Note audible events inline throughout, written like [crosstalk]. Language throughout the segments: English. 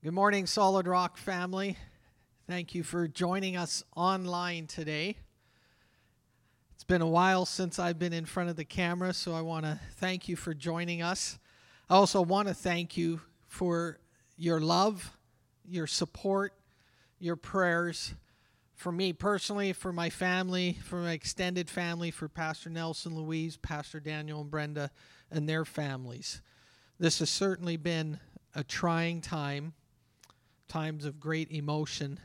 Good morning, Solid Rock family. Thank you for joining us online today. It's been a while since I've been in front of the camera, so I want to thank you for joining us. I also want to thank you for your love, your support, your prayers for me personally, for my family, for my extended family, for Pastor Nelson, Louise, Pastor Daniel, and Brenda, and their families. This has certainly been a trying time times of great emotion,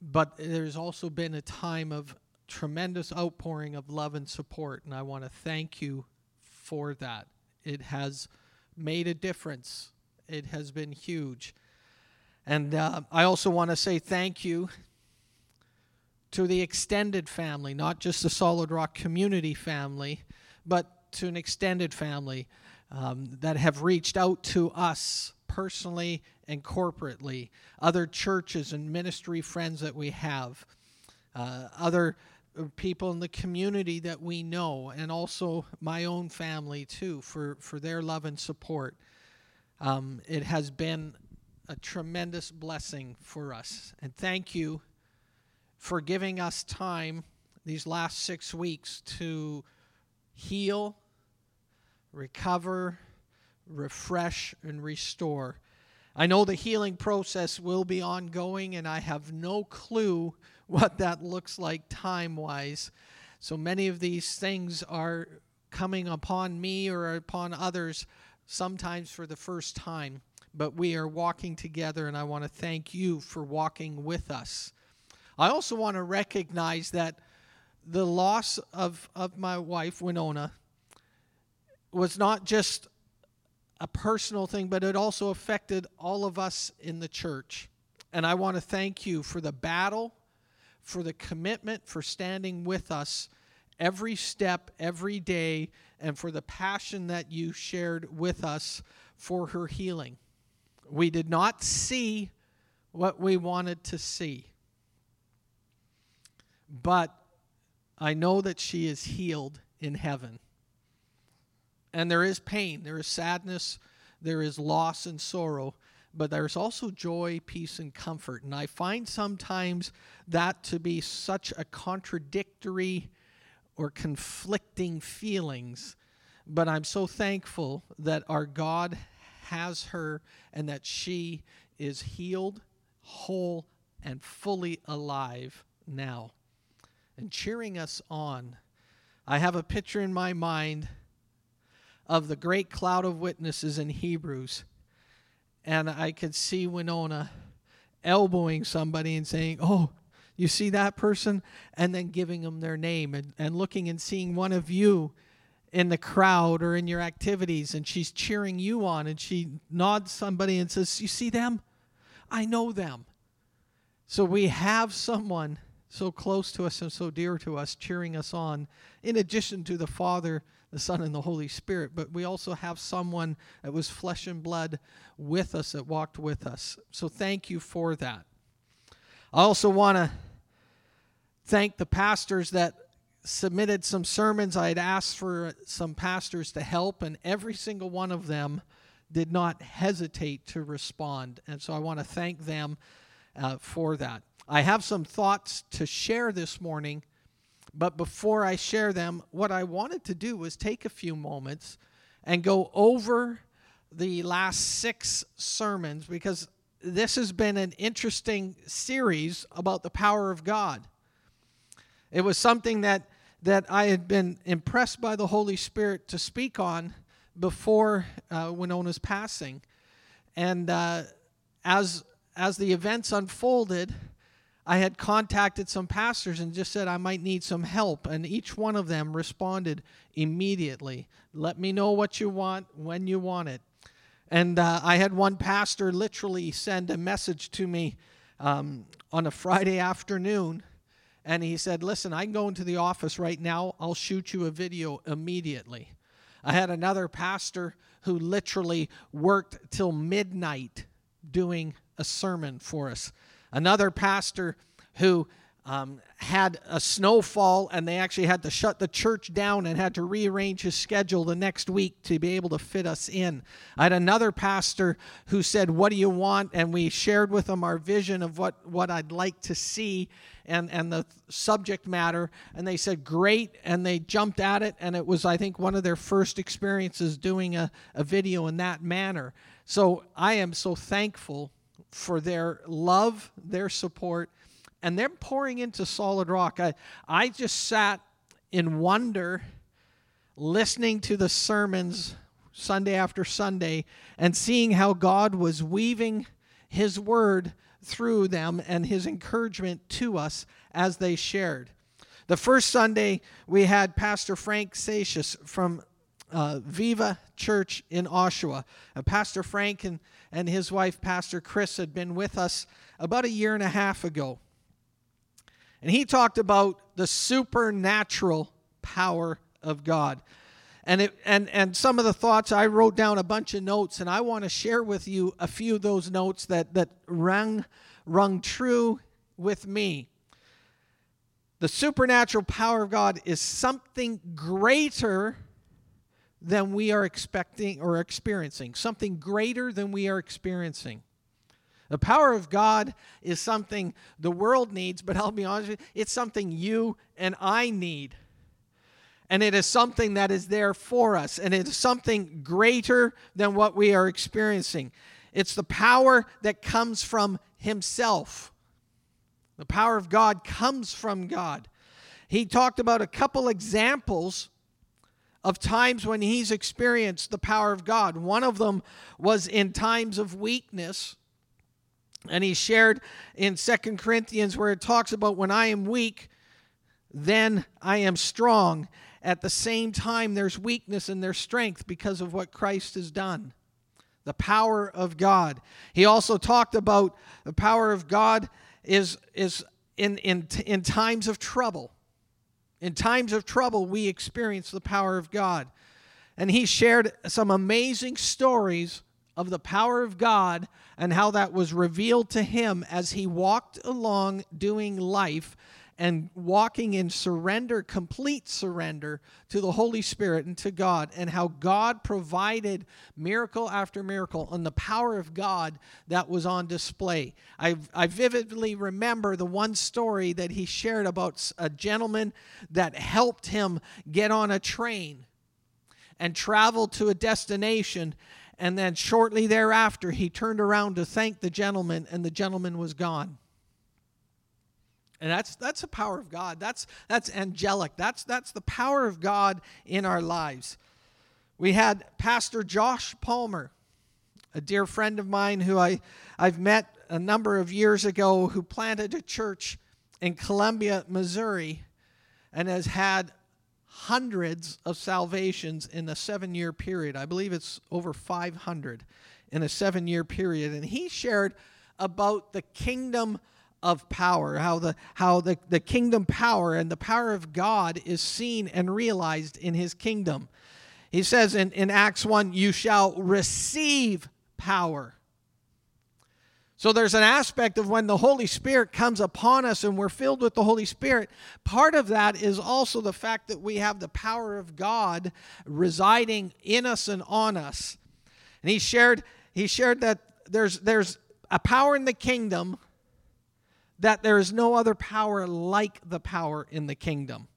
but there's also been a time of tremendous outpouring of love and support, and I want to thank you for that. It has made a difference, it has been huge. And uh, I also want to say thank you to the extended family, not just the Solid Rock community family, but to an extended family um, that have reached out to us personally and corporately, other churches and ministry friends that we have, uh, other people in the community that we know, and also my own family too, for, for their love and support. Um, it has been a tremendous blessing for us. And thank you for giving us time these last six weeks to heal, recover, refresh, and restore. I know the healing process will be ongoing, and I have no clue [laughs] what that looks like time wise. So many of these things are coming upon me or upon others sometimes for the first time. But we are walking together, and I want to thank you for walking with us. I also want to recognize that the loss of, of my wife, Winona, was not just a personal thing, but it also affected all of us in the church. And I want to thank you for the battle, for the commitment, for standing with us every step, every day, and for the passion that you shared with us for her healing. We did not see what we wanted to see, but I know that she is healed in heaven. And there is pain, there is sadness, there is loss and sorrow, but there's also joy, peace, and comfort. And I find sometimes that to be such a contradictory or conflicting feelings. But I'm so thankful that our God has her and that she is healed, whole, and fully alive now. And cheering us on. I have a picture in my mind of the great cloud of witnesses in Hebrews. And I could see Winona elbowing somebody and saying, Oh, you see that person? And then giving them their name and, and looking and seeing one of you in the crowd or in your activities and she's cheering you on and she nods somebody and says, You see them? I know them. So we have someone so close to us and so dear to us cheering us on, in addition to the Father the Son, and the Holy Spirit, but we also have someone that was flesh and blood with us, that walked with us. So thank you for that. I also want to thank the pastors that submitted some sermons. I had asked for some pastors to help, and every single one of them did not hesitate to respond. And so I want to thank them uh, for that. I have some thoughts to share this morning but before I share them, what I wanted to do was take a few moments and go over the last six sermons because this has been an interesting series about the power of God. It was something that, that I had been impressed by the Holy Spirit to speak on before uh, Winona's passing. And uh, as, as the events unfolded, I had contacted some pastors and just said I might need some help, and each one of them responded immediately. Let me know what you want when you want it. And uh, I had one pastor literally send a message to me um, on a Friday afternoon, and he said, Listen, I can go into the office right now, I'll shoot you a video immediately. I had another pastor who literally worked till midnight doing a sermon for us. Another pastor who um, had a snowfall and they actually had to shut the church down and had to rearrange his schedule the next week to be able to fit us in. I had another pastor who said, What do you want? And we shared with him our vision of what, what I'd like to see and, and the subject matter. And they said, Great. And they jumped at it. And it was, I think, one of their first experiences doing a, a video in that manner. So I am so thankful for their love, their support and they're pouring into solid rock. I, I just sat in wonder listening to the sermons Sunday after Sunday and seeing how God was weaving His word through them and His encouragement to us as they shared. The first Sunday, we had Pastor Frank Satius from uh, Viva Church in Oshawa. And Pastor Frank and, and his wife, Pastor Chris, had been with us about a year and a half ago. And he talked about the supernatural power of God. And, it, and, and some of the thoughts, I wrote down a bunch of notes, and I want to share with you a few of those notes that, that rung, rung true with me. The supernatural power of God is something greater than we are expecting or experiencing, something greater than we are experiencing. The power of God is something the world needs, but I'll be honest with you, it's something you and I need. And it is something that is there for us, and it is something greater than what we are experiencing. It's the power that comes from Himself. The power of God comes from God. He talked about a couple examples of times when he's experienced the power of God. One of them was in times of weakness and he shared in Second Corinthians where it talks about when I am weak, then I am strong. At the same time, there's weakness and there's strength because of what Christ has done. The power of God. He also talked about the power of God is, is in, in, in times of trouble. In times of trouble, we experience the power of God. And he shared some amazing stories of the power of God and how that was revealed to him as he walked along doing life and walking in surrender, complete surrender to the Holy Spirit and to God, and how God provided miracle after miracle and the power of God that was on display. I, I vividly remember the one story that he shared about a gentleman that helped him get on a train and travel to a destination and then shortly thereafter, he turned around to thank the gentleman, and the gentleman was gone. And that's that's the power of God. That's that's angelic. That's that's the power of God in our lives. We had Pastor Josh Palmer, a dear friend of mine who I, I've met a number of years ago, who planted a church in Columbia, Missouri, and has had hundreds of salvations in a seven year period. I believe it's over 500 in a seven year period. And he shared about the kingdom of power, how the how the, the kingdom power and the power of God is seen and realized in his kingdom. He says in, in Acts 1, you shall receive power so there's an aspect of when the Holy Spirit comes upon us and we're filled with the Holy Spirit. Part of that is also the fact that we have the power of God residing in us and on us. And he shared he shared that there's there's a power in the kingdom that there is no other power like the power in the kingdom.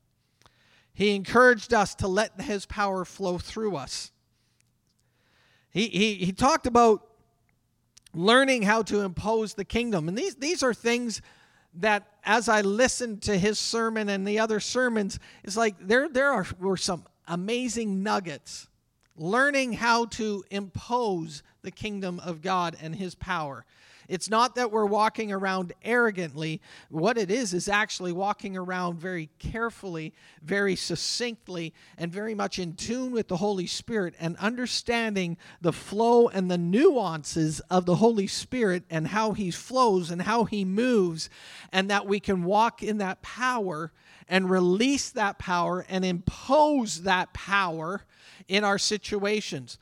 He encouraged us to let his power flow through us. He, he, he talked about learning how to impose the kingdom. And these, these are things that as I listened to his sermon and the other sermons, it's like there, there are, were some amazing nuggets. Learning how to impose the kingdom of God and his power. It's not that we're walking around arrogantly. What it is, is actually walking around very carefully, very succinctly, and very much in tune with the Holy Spirit and understanding the flow and the nuances of the Holy Spirit and how He flows and how He moves, and that we can walk in that power and release that power and impose that power in our situations.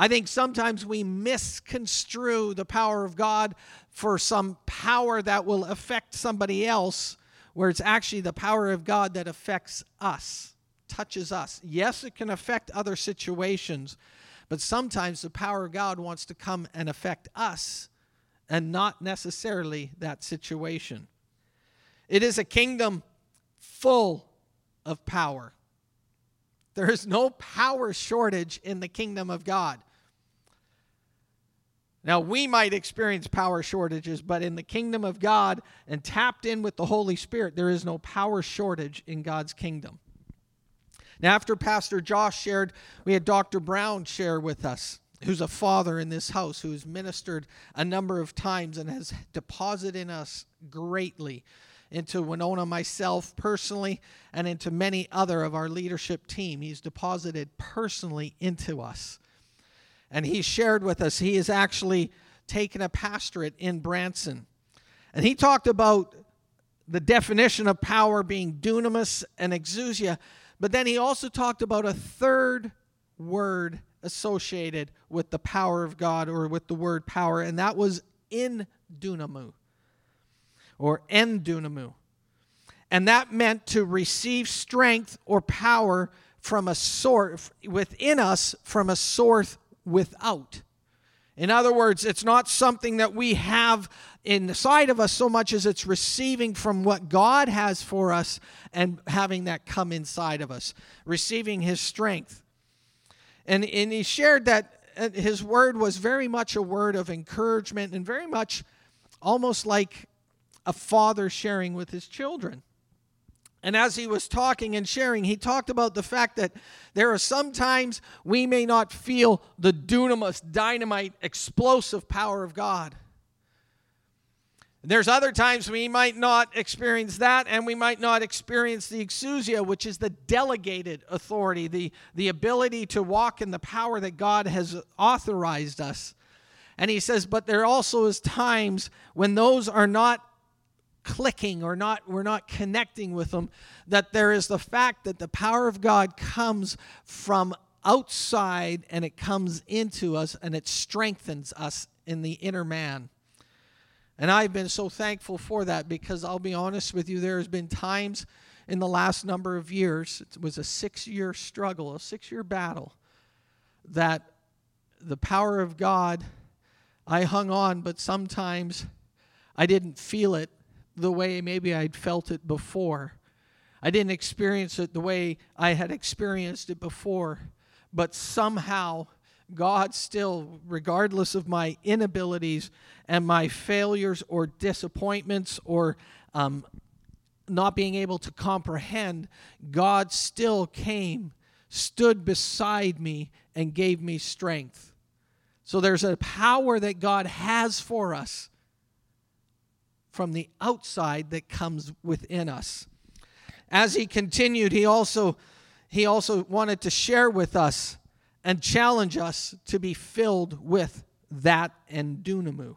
I think sometimes we misconstrue the power of God for some power that will affect somebody else where it's actually the power of God that affects us, touches us. Yes, it can affect other situations, but sometimes the power of God wants to come and affect us and not necessarily that situation. It is a kingdom full of power. There is no power shortage in the kingdom of God. Now, we might experience power shortages, but in the kingdom of God and tapped in with the Holy Spirit, there is no power shortage in God's kingdom. Now, after Pastor Josh shared, we had Dr. Brown share with us, who's a father in this house, who's ministered a number of times and has deposited in us greatly into Winona, myself personally, and into many other of our leadership team. He's deposited personally into us. And he shared with us, he has actually taken a pastorate in Branson. And he talked about the definition of power being dunamis and exousia, but then he also talked about a third word associated with the power of God or with the word power, and that was in dunamu or en dunamu. And that meant to receive strength or power from a source within us from a source without. In other words, it's not something that we have inside of us so much as it's receiving from what God has for us and having that come inside of us, receiving His strength. And, and he shared that his word was very much a word of encouragement and very much almost like a father sharing with his children. And as he was talking and sharing, he talked about the fact that there are sometimes we may not feel the dunamis, dynamite, explosive power of God. There's other times we might not experience that, and we might not experience the exousia, which is the delegated authority, the, the ability to walk in the power that God has authorized us. And he says, but there also is times when those are not clicking or not we're not connecting with them that there is the fact that the power of God comes from outside and it comes into us and it strengthens us in the inner man. And I've been so thankful for that because I'll be honest with you, there has been times in the last number of years, it was a six year struggle, a six year battle, that the power of God, I hung on, but sometimes I didn't feel it the way maybe I'd felt it before. I didn't experience it the way I had experienced it before, but somehow God still, regardless of my inabilities and my failures or disappointments or um, not being able to comprehend, God still came, stood beside me, and gave me strength. So there's a power that God has for us from the outside that comes within us. As he continued, he also he also wanted to share with us and challenge us to be filled with that and dunamu.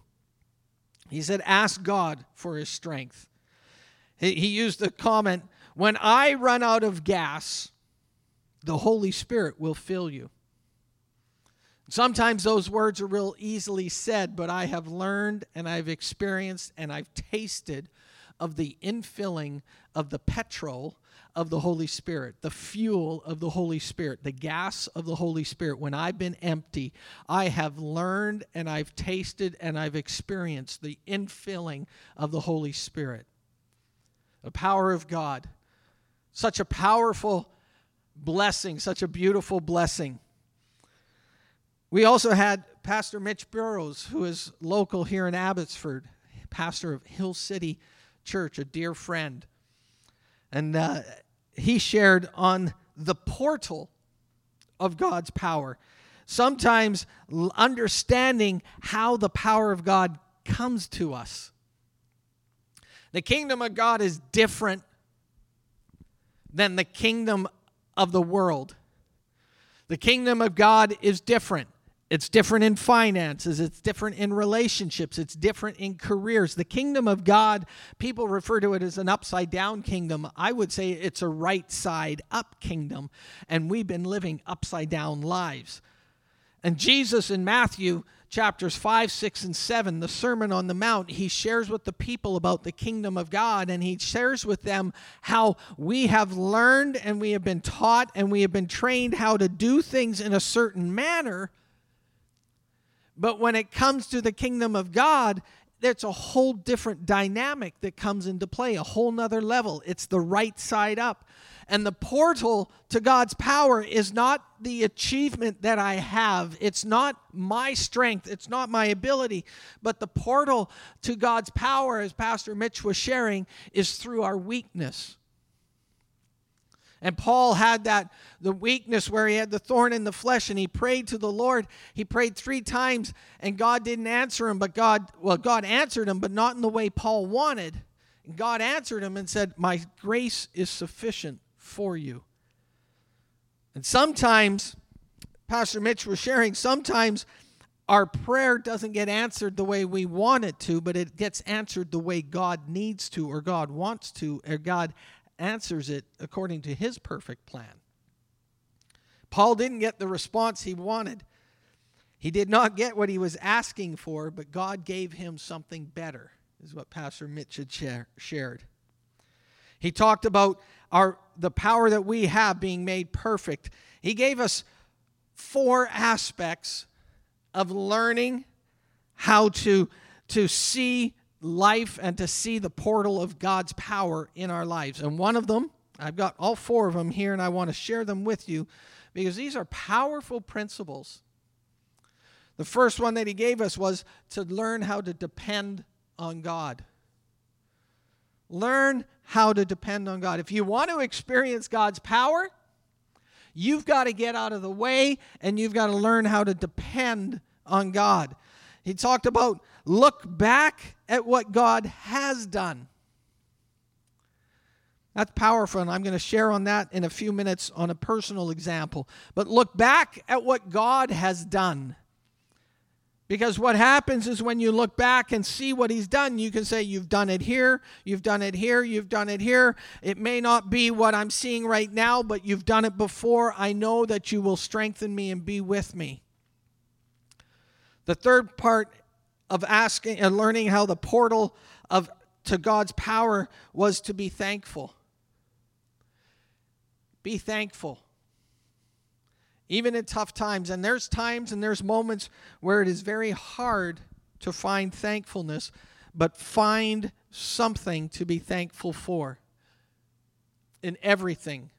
He said, Ask God for his strength. He, he used the comment, When I run out of gas, the Holy Spirit will fill you. Sometimes those words are real easily said, but I have learned and I've experienced and I've tasted of the infilling of the petrol of the Holy Spirit, the fuel of the Holy Spirit, the gas of the Holy Spirit. When I've been empty, I have learned and I've tasted and I've experienced the infilling of the Holy Spirit. The power of God. Such a powerful blessing, such a beautiful blessing. We also had Pastor Mitch Burrows, who is local here in Abbotsford, pastor of Hill City Church, a dear friend. And uh, he shared on the portal of God's power. Sometimes understanding how the power of God comes to us. The kingdom of God is different than the kingdom of the world. The kingdom of God is different. It's different in finances. It's different in relationships. It's different in careers. The kingdom of God, people refer to it as an upside down kingdom. I would say it's a right side up kingdom. And we've been living upside down lives. And Jesus in Matthew chapters 5, 6, and 7, the Sermon on the Mount, he shares with the people about the kingdom of God and he shares with them how we have learned and we have been taught and we have been trained how to do things in a certain manner. But when it comes to the kingdom of God, there's a whole different dynamic that comes into play, a whole nother level. It's the right side up. And the portal to God's power is not the achievement that I have. It's not my strength. It's not my ability. But the portal to God's power, as Pastor Mitch was sharing, is through our weakness. And Paul had that, the weakness where he had the thorn in the flesh and he prayed to the Lord. He prayed three times and God didn't answer him, but God, well, God answered him, but not in the way Paul wanted. And God answered him and said, My grace is sufficient for you. And sometimes, Pastor Mitch was sharing, sometimes our prayer doesn't get answered the way we want it to, but it gets answered the way God needs to, or God wants to, or God answers it according to his perfect plan. Paul didn't get the response he wanted. He did not get what he was asking for, but God gave him something better, is what Pastor Mitch had share, shared. He talked about our the power that we have being made perfect. He gave us four aspects of learning how to to see life and to see the portal of God's power in our lives. And one of them, I've got all four of them here and I want to share them with you because these are powerful principles. The first one that he gave us was to learn how to depend on God. Learn how to depend on God. If you want to experience God's power, you've got to get out of the way and you've got to learn how to depend on God. He talked about look back at what God has done. That's powerful, and I'm going to share on that in a few minutes on a personal example. But look back at what God has done. Because what happens is when you look back and see what he's done, you can say, You've done it here, you've done it here, you've done it here. It may not be what I'm seeing right now, but you've done it before. I know that you will strengthen me and be with me. The third part of asking and learning how the portal of to God's power was to be thankful. Be thankful even in tough times. And there's times and there's moments where it is very hard to find thankfulness, but find something to be thankful for. In everything,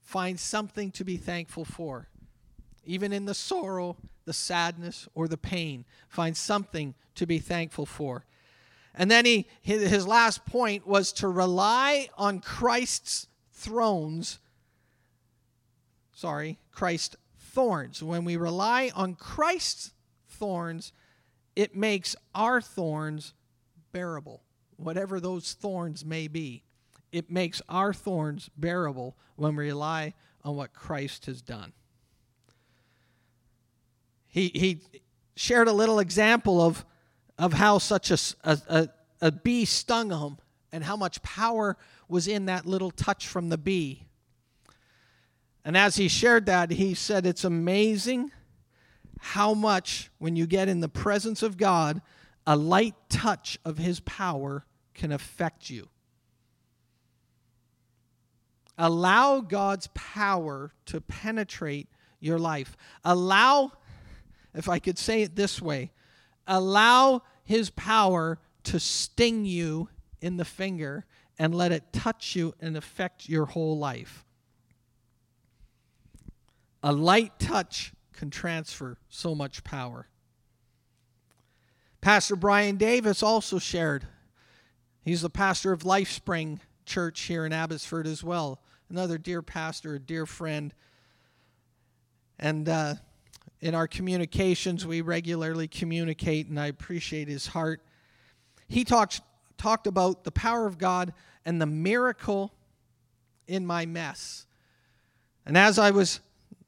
find something to be thankful for. Even in the sorrow, the sadness, or the pain, find something to be thankful for. And then he his last point was to rely on Christ's thrones sorry, Christ thorns. When we rely on Christ's thorns, it makes our thorns bearable, whatever those thorns may be. It makes our thorns bearable when we rely on what Christ has done. He, he shared a little example of, of how such a, a, a bee stung him and how much power was in that little touch from the bee. And as he shared that, he said, It's amazing how much, when you get in the presence of God, a light touch of his power can affect you. Allow God's power to penetrate your life. Allow, if I could say it this way, allow his power to sting you in the finger and let it touch you and affect your whole life. A light touch can transfer so much power. Pastor Brian Davis also shared. He's the pastor of LifeSpring Church here in Abbotsford as well. Another dear pastor, a dear friend. And uh, in our communications, we regularly communicate, and I appreciate his heart. He talks, talked about the power of God and the miracle in my mess. And as I was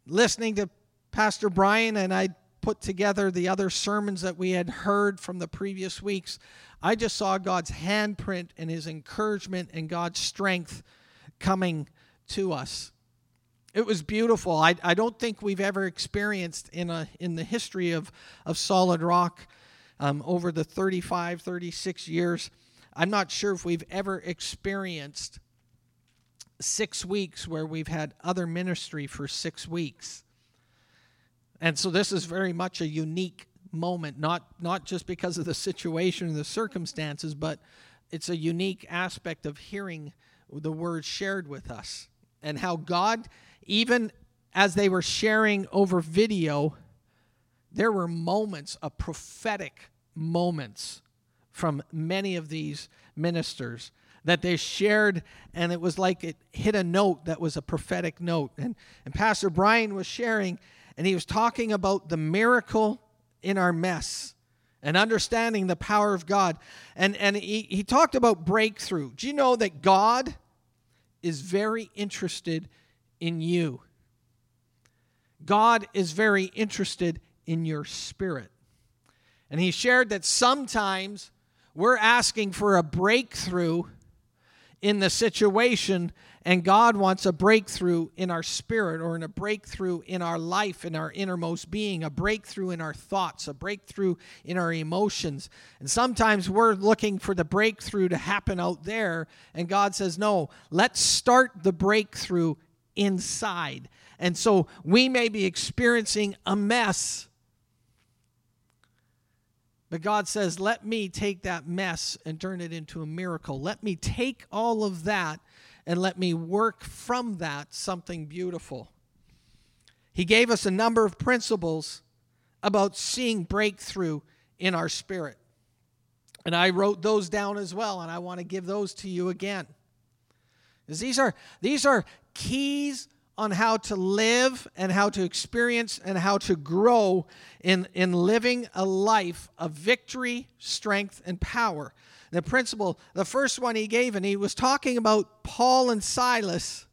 listening to Pastor Brian and I put together the other sermons that we had heard from the previous weeks, I just saw God's handprint and his encouragement and God's strength coming to us. It was beautiful. I, I don't think we've ever experienced in, a, in the history of, of Solid Rock um, over the 35, 36 years. I'm not sure if we've ever experienced six weeks where we've had other ministry for six weeks. And so this is very much a unique moment, not, not just because of the situation and the circumstances, but it's a unique aspect of hearing the word shared with us and how God, even as they were sharing over video, there were moments of prophetic moments from many of these ministers that they shared and it was like it hit a note that was a prophetic note. And, and pastor brian was sharing and he was talking about the miracle in our mess and understanding the power of god. And, and he, he talked about breakthrough. Do you know that god is very interested in you god is very interested in your spirit and he shared that sometimes we're asking for a breakthrough in the situation, and God wants a breakthrough in our spirit or in a breakthrough in our life, in our innermost being, a breakthrough in our thoughts, a breakthrough in our emotions. And sometimes we're looking for the breakthrough to happen out there, and God says, No, let's start the breakthrough inside. And so we may be experiencing a mess but God says, let me take that mess and turn it into a miracle. Let me take all of that and let me work from that something beautiful. He gave us a number of principles about seeing breakthrough in our spirit. And I wrote those down as well, and I want to give those to you again. These are, these are keys on how to live and how to experience and how to grow in, in living a life of victory, strength, and power. The principle, the first one he gave, and he was talking about Paul and Silas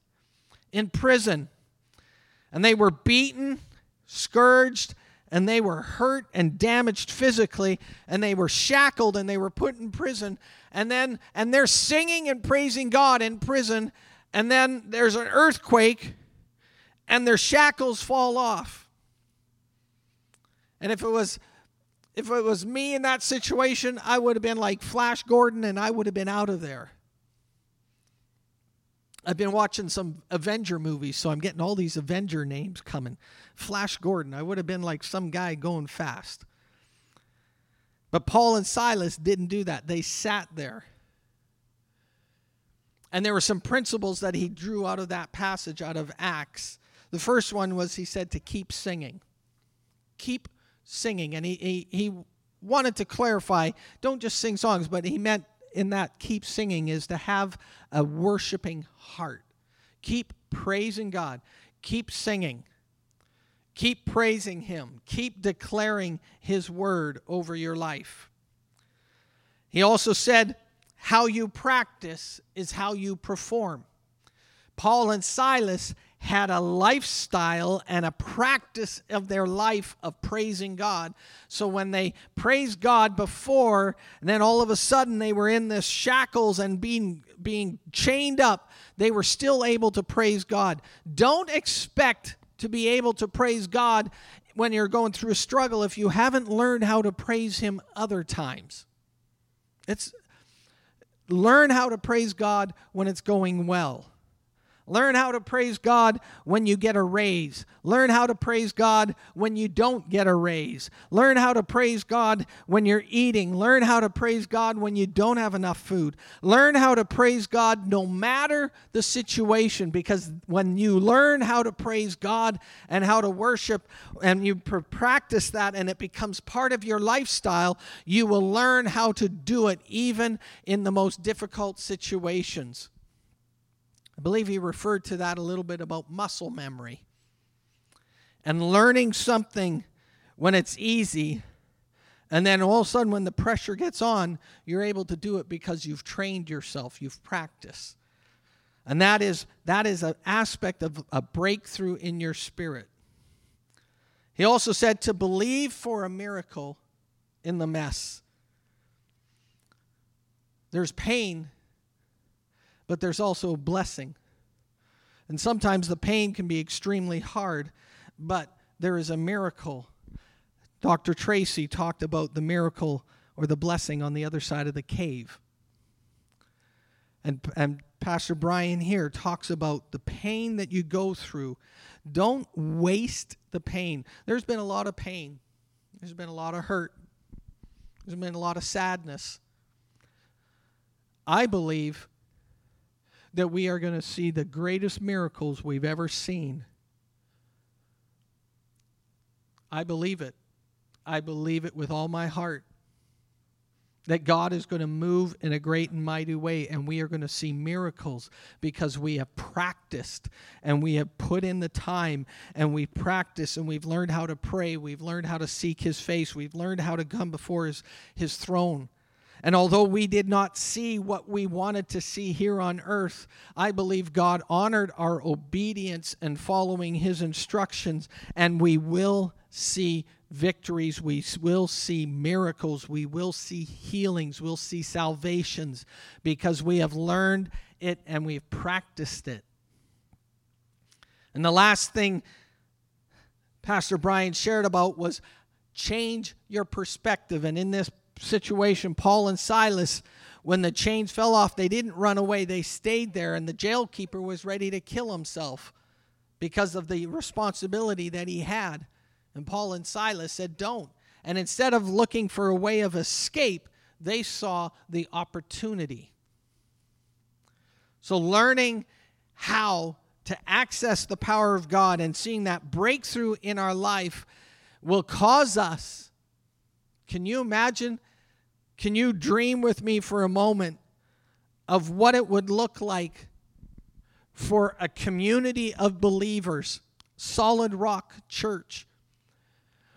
in prison. And they were beaten, scourged, and they were hurt and damaged physically, and they were shackled and they were put in prison. And then, and they're singing and praising God in prison. And then there's an earthquake and their shackles fall off. And if it was if it was me in that situation, I would have been like Flash Gordon and I would have been out of there. I've been watching some Avenger movies, so I'm getting all these Avenger names coming. Flash Gordon, I would have been like some guy going fast. But Paul and Silas didn't do that. They sat there. And there were some principles that he drew out of that passage, out of Acts, the first one was he said to keep singing. Keep singing. And he, he, he wanted to clarify don't just sing songs, but he meant in that keep singing is to have a worshiping heart. Keep praising God. Keep singing. Keep praising Him. Keep declaring His word over your life. He also said, How you practice is how you perform. Paul and Silas had a lifestyle and a practice of their life of praising God. So when they praised God before, and then all of a sudden they were in this shackles and being being chained up, they were still able to praise God. Don't expect to be able to praise God when you're going through a struggle if you haven't learned how to praise him other times. It's learn how to praise God when it's going well. Learn how to praise God when you get a raise. Learn how to praise God when you don't get a raise. Learn how to praise God when you're eating. Learn how to praise God when you don't have enough food. Learn how to praise God no matter the situation because when you learn how to praise God and how to worship and you practice that and it becomes part of your lifestyle, you will learn how to do it even in the most difficult situations. I believe he referred to that a little bit about muscle memory. And learning something when it's easy, and then all of a sudden, when the pressure gets on, you're able to do it because you've trained yourself, you've practiced. And that is, that is an aspect of a breakthrough in your spirit. He also said to believe for a miracle in the mess. There's pain but there's also a blessing. And sometimes the pain can be extremely hard, but there is a miracle. Dr. Tracy talked about the miracle or the blessing on the other side of the cave. And, and Pastor Brian here talks about the pain that you go through. Don't waste the pain. There's been a lot of pain, there's been a lot of hurt, there's been a lot of sadness. I believe that we are going to see the greatest miracles we've ever seen. I believe it. I believe it with all my heart that God is going to move in a great and mighty way, and we are going to see miracles because we have practiced and we have put in the time and we practice and we've learned how to pray. We've learned how to seek His face. We've learned how to come before His, his throne. And although we did not see what we wanted to see here on earth, I believe God honored our obedience and following His instructions, and we will see victories, we will see miracles, we will see healings, we'll see salvations because we have learned it and we've practiced it. And the last thing Pastor Brian shared about was change your perspective. And in this situation, Paul and Silas, when the chains fell off, they didn't run away, they stayed there, and the jailkeeper was ready to kill himself because of the responsibility that he had. And Paul and Silas said, Don't. And instead of looking for a way of escape, they saw the opportunity. So, learning how to access the power of God and seeing that breakthrough in our life will cause us. Can you imagine? Can you dream with me for a moment of what it would look like for a community of believers, solid rock church?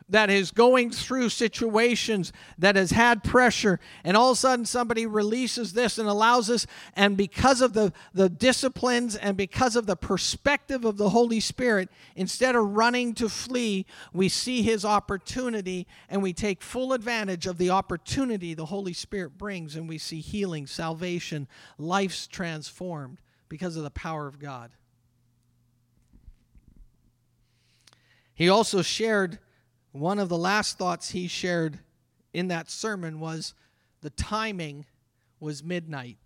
That is going through situations that has had pressure and all of a sudden somebody releases this and allows us and because of the, the disciplines and because of the perspective of the holy spirit instead of running to flee we see his opportunity and we take full advantage of the opportunity the holy spirit brings and we see healing salvation lives transformed because of the power of god. He also shared one of the last thoughts he shared in that sermon was the timing was midnight.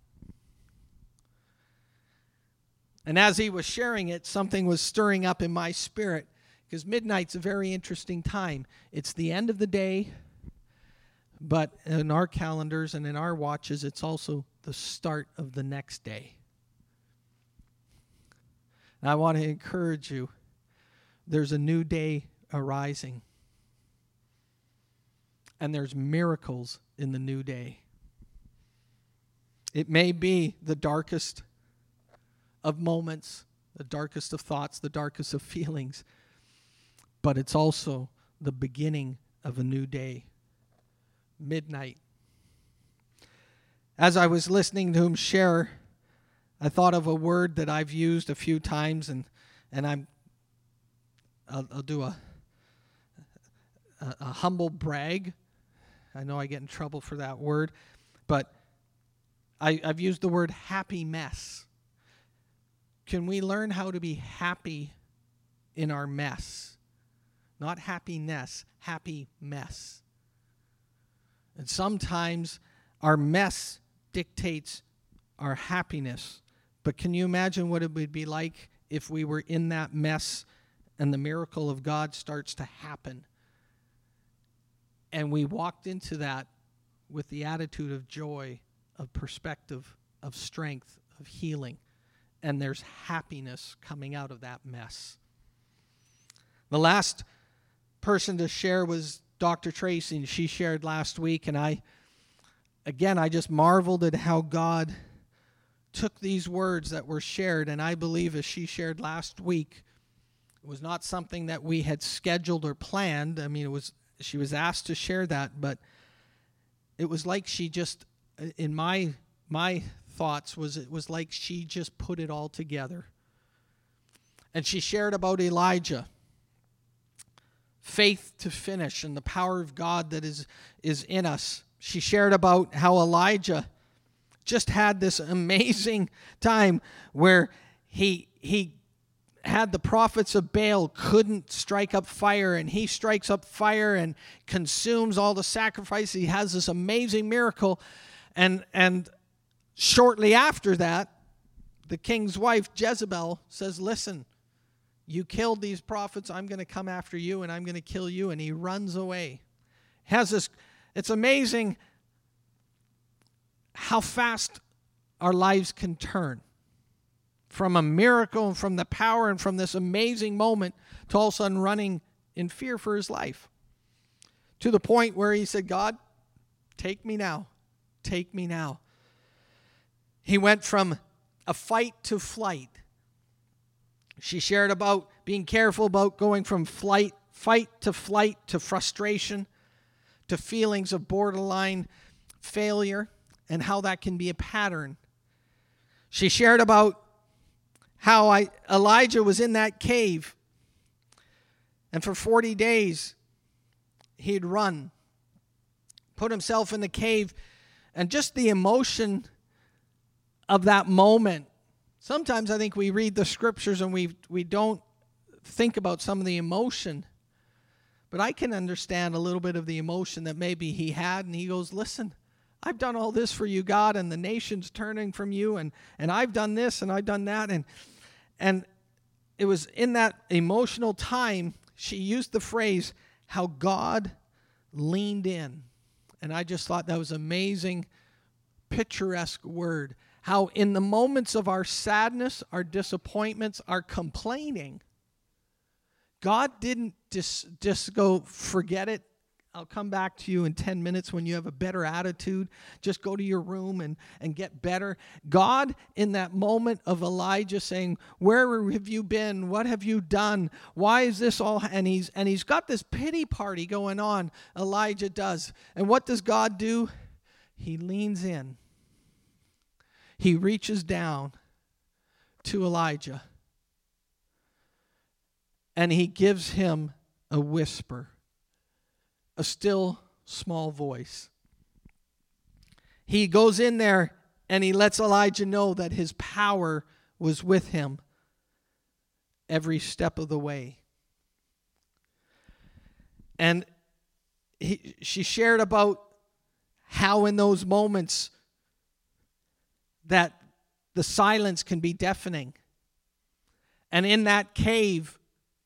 And as he was sharing it, something was stirring up in my spirit because midnight's a very interesting time. It's the end of the day, but in our calendars and in our watches, it's also the start of the next day. And I want to encourage you there's a new day arising and there's miracles in the new day. It may be the darkest of moments, the darkest of thoughts, the darkest of [laughs] feelings, but it's also the beginning of a new day. Midnight. As I was listening to him share, I thought of a word that I've used a few times, and, and I'm I'll, I'll do a, a, a humble brag I know I get in trouble for that word, but I, I've used the word happy mess. Can we learn how to be happy in our mess? Not happiness, happy mess. And sometimes our mess dictates our happiness. But can you imagine what it would be like if we were in that mess and the miracle of God starts to happen? And we walked into that with the attitude of joy, of perspective, of strength, of healing. And there's happiness coming out of that mess. The last person to share was Dr. Tracy, and she shared last week. And I, again, I just marveled at how God took these words that were shared, and I believe as she shared last week, it was not something that we had scheduled or planned. I mean, it was she was asked to share that, but it was like she just, in my my thoughts, was it was like she just put it all together. And she shared about Elijah, faith to finish, and the power of God that is is in us. She shared about how Elijah just had this amazing time where he he had the prophets of Baal couldn't strike up fire, and he strikes up fire and consumes all the sacrifice. He has this amazing miracle, and and shortly after that, the king's wife Jezebel says, "Listen, you killed these prophets. I'm going to come after you, and I'm going to kill you." And he runs away. Has this? It's amazing how fast our lives can turn from a miracle and from the power and from this amazing moment to all of a sudden running in fear for his life. To the point where he said, God, take me now. Take me now. He went from a fight to flight. She shared about being careful about going from flight, fight to flight to frustration to feelings of borderline failure and how that can be a pattern. She shared about how I, Elijah was in that cave, and for 40 days he'd run, put himself in the cave, and just the emotion of that moment. Sometimes I think we read the scriptures and we, we don't think about some of the emotion. But I can understand a little bit of the emotion that maybe he had, and he goes, Listen, I've done all this for you, God, and the nation's turning from you, and, and I've done this and I've done that. And and it was in that emotional time, she used the phrase, how God leaned in. And I just thought that was amazing, picturesque word. How in the moments of our sadness, our disappointments, our complaining, God didn't just, just go forget it I'll come back to you in 10 minutes when you have a better attitude. Just go to your room and, and get better. God, in that moment of Elijah saying, Where have you been? What have you done? Why is this all? And he's, and he's got this pity party going on, Elijah does. And what does God do? He leans in, he reaches down to Elijah, and he gives him a whisper a still small voice. He goes in there and he lets Elijah know that his power was with him every step of the way. And he, she shared about how in those moments that the silence can be deafening. And in that cave,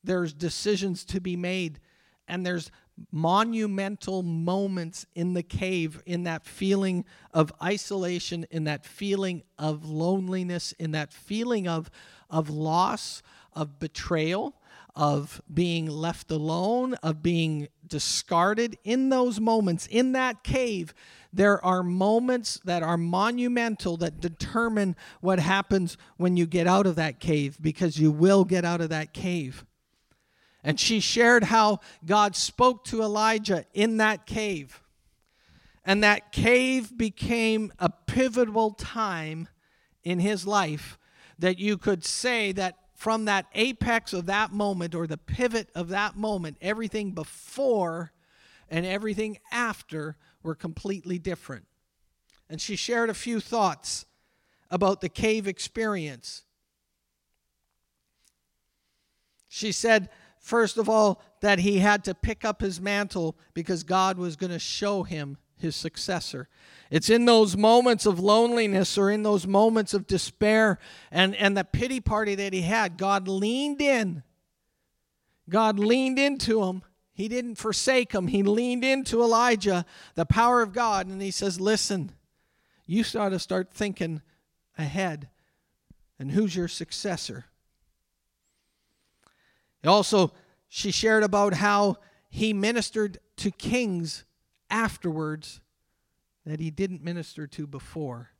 there's decisions to be made, and there's monumental moments in the cave, in that feeling of isolation, in that feeling of loneliness, in that feeling of, of loss, of betrayal, of being left alone, of being discarded. In those moments, in that cave, there are moments that are monumental that determine what happens when you get out of that cave, because you will get out of that cave. And she shared how God spoke to Elijah in that cave. And that cave became a pivotal time in his life that you could say that from that apex of that moment or the pivot of that moment, everything before and everything after were completely different. And she shared a few thoughts about the cave experience. She said, First of all, that he had to pick up his mantle because God was going to show him his successor. It's in those moments of loneliness or in those moments of despair and, and the pity party that he had, God leaned in. God leaned into him. He didn't forsake him. He leaned into Elijah, the power of God, and he says, Listen, you got to start thinking ahead. And who's your successor? Also, she shared about how he ministered to kings afterwards that he didn't minister to before.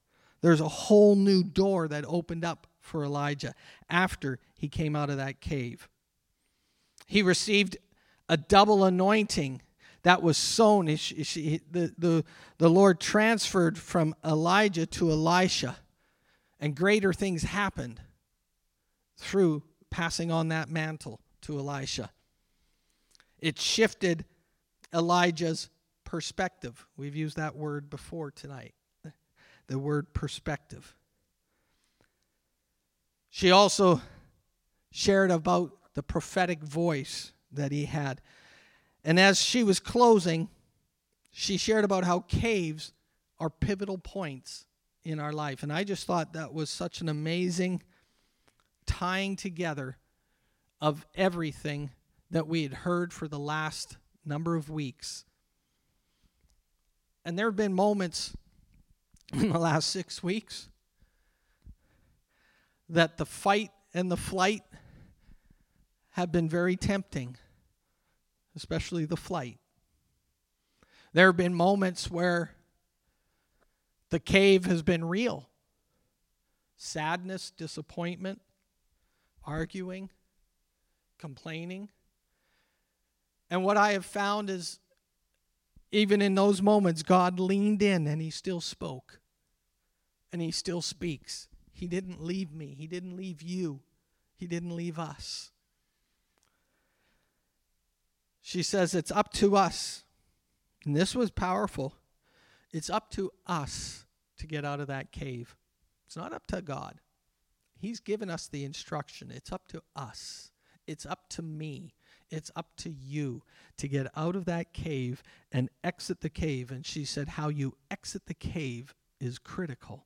There's a whole new door that opened up for Elijah after he came out of that cave. He received a double anointing that was sown. the, the, the Lord transferred from Elijah to Elisha, and greater things happened through passing on that mantle to Elisha. It shifted Elijah's perspective. We've used that word before tonight [laughs] the word perspective. She also shared about the prophetic voice that he had. And as she was closing, she shared about how caves are pivotal points in our life. And I just thought that was such an amazing tying together of everything that we had heard for the last number of weeks. And there have been moments [laughs] in the last six weeks that the fight and the flight have been very tempting, especially the flight. There have been moments where the cave has been real sadness, disappointment, arguing, complaining. And what I have found is, even in those moments, God leaned in and He still spoke. And He still speaks. He didn't leave me, He didn't leave you, He didn't leave us. She says, It's up to us. And this was powerful. It's up to us to get out of that cave. It's not up to God. He's given us the instruction. It's up to us. It's up to me. It's up to you to get out of that cave and exit the cave. And she said, How you exit the cave is critical.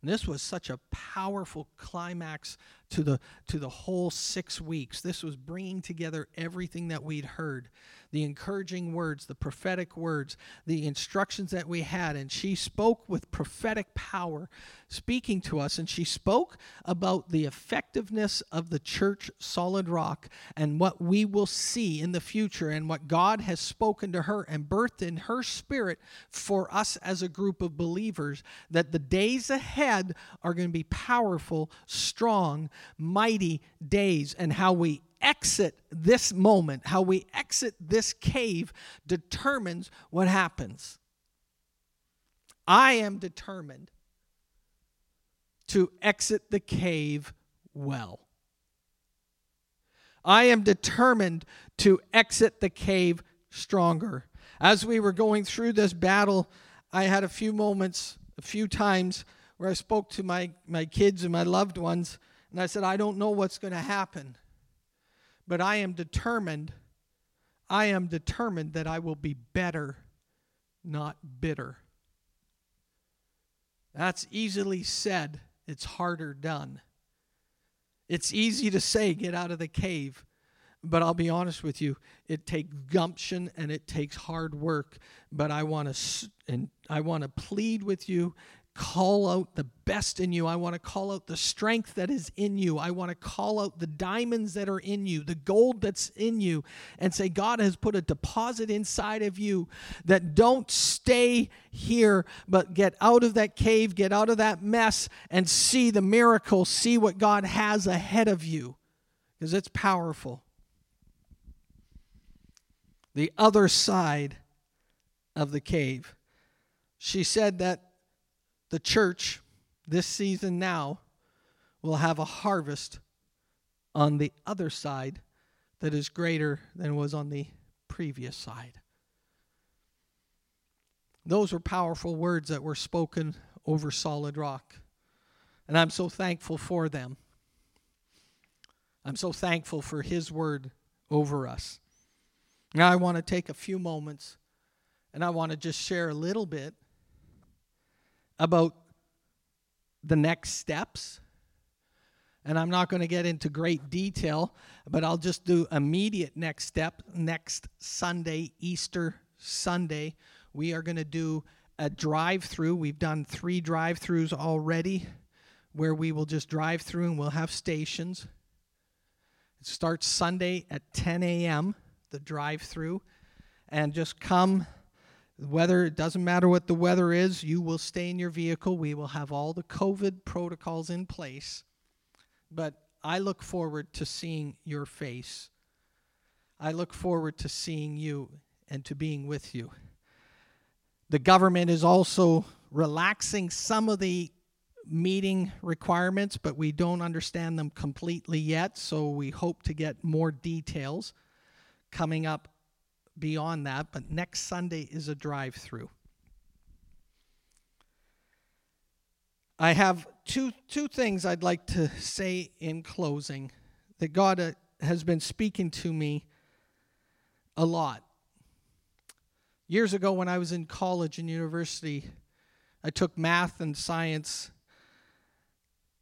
And this was such a powerful climax to the, to the whole six weeks. This was bringing together everything that we'd heard the encouraging words, the prophetic words, the instructions that we had. And she spoke with prophetic power, speaking to us. And she spoke about the effectiveness of the church solid rock and what we will see in the future and what God has spoken to her and birthed in her spirit for us as a group of believers that the days ahead are going to be powerful, strong, mighty days, and how we exit this moment, how we exit this cave, determines what happens. I am determined to exit the cave well. I am determined to exit the cave stronger. As we were going through this battle, I had a few moments, a few times where I spoke to my, my kids and my loved ones, and I said, I don't know what's going to happen. But I am determined, I am determined that I will be better, not bitter. That's easily said, it's harder done. It's easy to say, get out of the cave. But I'll be honest with you, it takes gumption and it takes hard work. But I want to and I want to plead with you call out the best in you. I want to call out the strength that is in you. I want to call out the diamonds that are in you, the gold that's in you, and say, God has put a deposit inside of you that don't stay here, but get out of that cave, get out of that mess, and see the miracle, see what God has ahead of you, because it's powerful. The other side of the cave. She said that the church this season now will have a harvest on the other side that is greater than was on the previous side. Those were powerful words that were spoken over solid rock. And I'm so thankful for them. I'm so thankful for His word over us. Now, I want to take a few moments and I want to just share a little bit about the next steps. And I'm not going to get into great detail, but I'll just do immediate next step. Next Sunday, Easter Sunday, we are going to do a drive through. We've done three drive throughs already where we will just drive through and we'll have stations. It starts Sunday at 10 a.m., the drive through, and just come Weather, it doesn't matter what the weather is, you will stay in your vehicle. We will have all the COVID protocols in place. But I look forward to seeing your face. I look forward to seeing you and to being with you. The government is also relaxing some of the meeting requirements, but we don't understand them completely yet, so we hope to get more details coming up beyond that, but next Sunday is a drive through. I have two, two things I'd like to say in closing that God uh, has been speaking to me a lot. Years ago, when I was in college and university, I took math and science.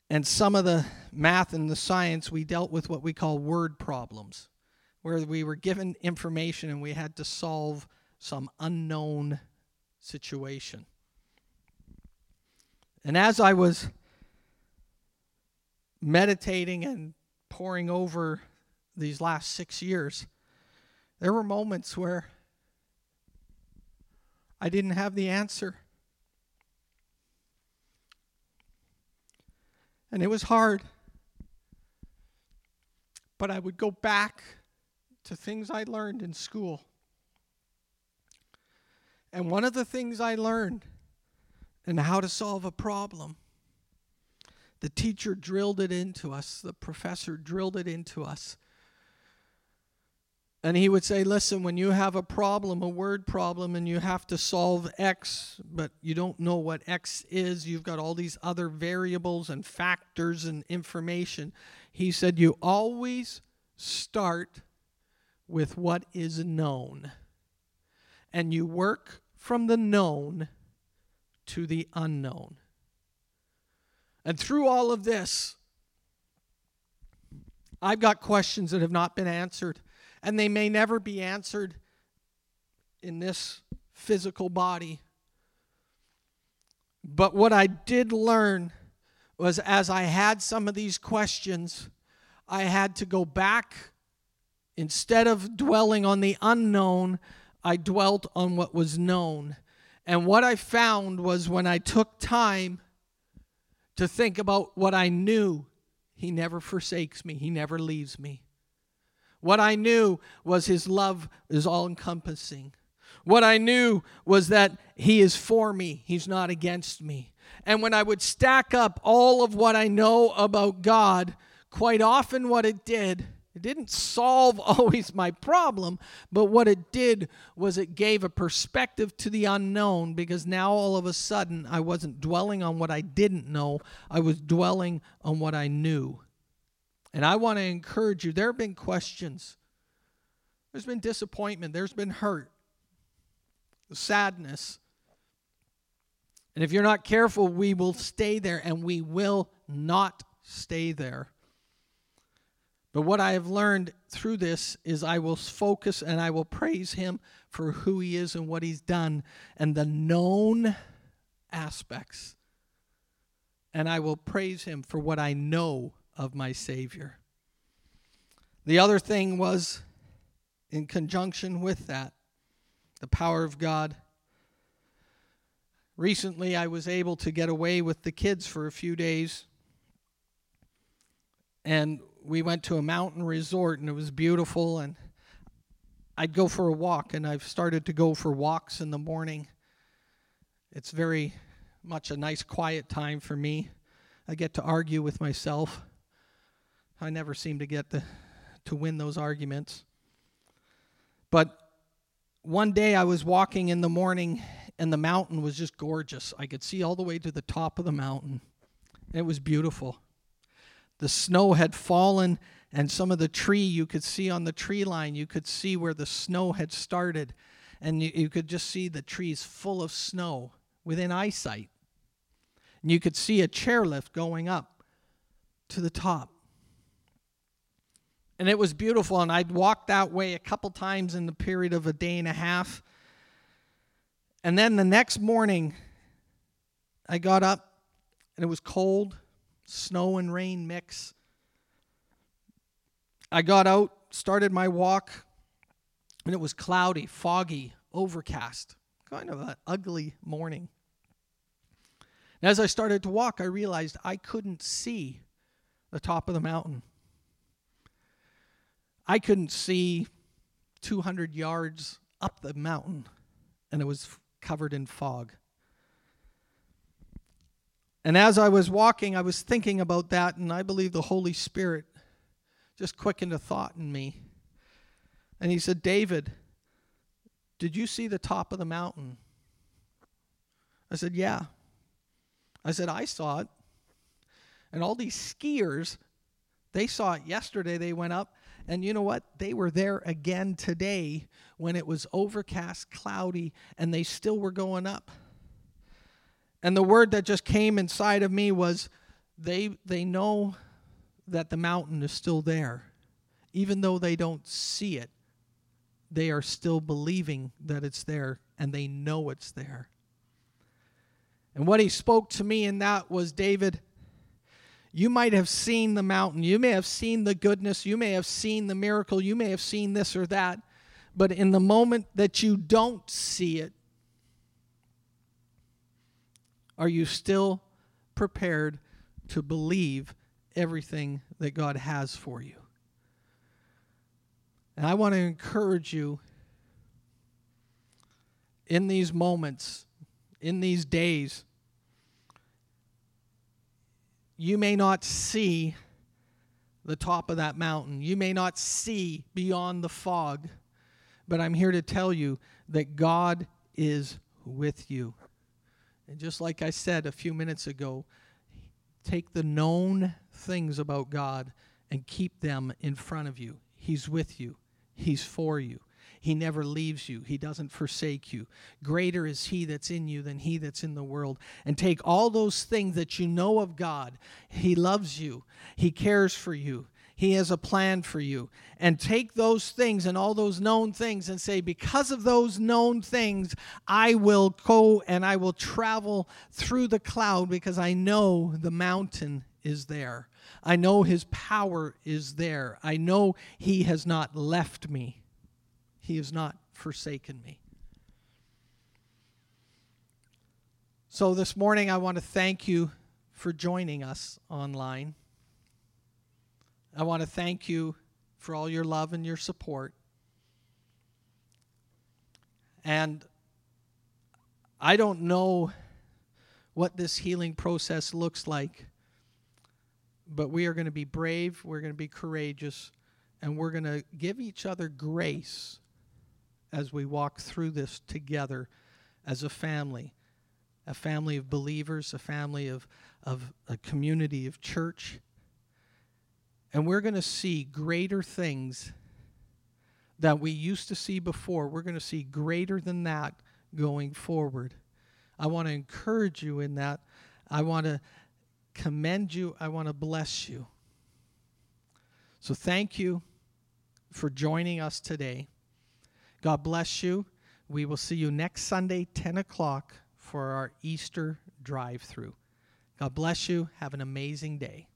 And some of the math and the science, we dealt with what we call word problems, where we were given information and we had to solve some unknown situation. And as I was meditating and poring over these last six years, there were moments where I didn't have the answer. And it was hard. But I would go back to things I learned in school. And one of the things I learned and how to solve a problem, the teacher drilled it into us, the professor drilled it into us. And he would say, Listen, when you have a problem, a word problem, and you have to solve X, but you don't know what X is, you've got all these other variables and factors and information. He said, You always start with what is known, and you work from the known to the unknown. And through all of this, I've got questions that have not been answered and they may never be answered in this physical body. But what I did learn was as I had some of these questions, I had to go back. Instead of dwelling on the unknown, I dwelt on what was known. And what I found was when I took time to think about what I knew, He never forsakes me, He never leaves me. What I knew was his love is all encompassing. What I knew was that he is for me, he's not against me. And when I would stack up all of what I know about God, quite often what it did, it didn't solve [laughs] always my problem, but what it did was it gave a perspective to the unknown because now all of a sudden I wasn't dwelling on what I didn't know, I was dwelling on what I knew. And I want to encourage you there have been questions, there's been disappointment, there's been hurt, sadness. And if you're not careful, we will stay there and we will not stay there. But what I have learned through this is I will focus and I will praise Him for who He is and what He's done and the known aspects. And I will praise Him for what I know of my Savior. The other thing was, in conjunction with that, the power of God. Recently, I was able to get away with the kids for a few days. And we went to a mountain resort, and it was beautiful. And I'd go for a walk, and I've started to go for walks in the morning. It's very much a nice, quiet time for me. I get to argue with myself. I never seem to get the, to win those arguments. But one day I was walking in the morning and the mountain was just gorgeous. I could see all the way to the top of the mountain. It was beautiful. The snow had fallen, and some of the tree you could see on the tree line, you could see where the snow had started, and you, you could just see the trees full of snow within eyesight. And you could see a chairlift going up to the top and it was beautiful. And I'd walked that way a couple times in the period of a day and a half. And then the next morning, I got up and it was cold, snow and rain mix. I got out, started my walk, and it was cloudy, foggy, overcast, kind of an ugly morning. And as I started to walk, I realized I couldn't see the top of the mountain. I couldn't see 200 yards up the mountain, and it was covered in fog. And as I was walking, I was thinking about that, and I believe the Holy Spirit just quickened a thought in me. And he said, David, did you see the top of the mountain? I said, Yeah. I said, I saw it. And all these skiers They saw it yesterday. They went up, and you know what? They were there again today when it was overcast, cloudy, and they still were going up. And the word that just came inside of me was they they know that the mountain is still there. Even though they don't see it, they are still believing that it's there and they know it's there. And what he spoke to me in that was David, you might have seen the mountain, you may have seen the goodness, you may have seen the miracle, you may have seen this or that, but in the moment that you don't see it, are you still prepared to believe everything that God has for you? And I want to encourage you in these moments, in these days, you may not see the top of that mountain. You may not see beyond the fog, but I'm here to tell you that God is with you. And just like I said a few minutes ago, take the known things about God and keep them in front of you. He's with you, He's for you. He never leaves you. He doesn't forsake you. Greater is He that's in you than He that's in the world. And take all those things that you know of God. He loves you, He cares for you, He has a plan for you. And take those things and all those known things and say, because of those known things, I will go and I will travel through the cloud because I know the mountain is there. I know His power is there. I know He has not left me. He has not forsaken me. So this morning, I want to thank you for joining us online. I want to thank you for all your love and your support. And I don't know what this healing process looks like, but we are going to be brave, we're going to be courageous, and we're going to give each other grace as we walk through this together as a family a family of believers, a family of, of a community of church. And we're going to see greater things that we used to see before. We're going to see greater than that going forward. I want to encourage you in that. I want to commend you. I want to bless you. So thank you for joining us today. God bless you. We will see you next Sunday, 10 o'clock, for our Easter drive through. God bless you. Have an amazing day.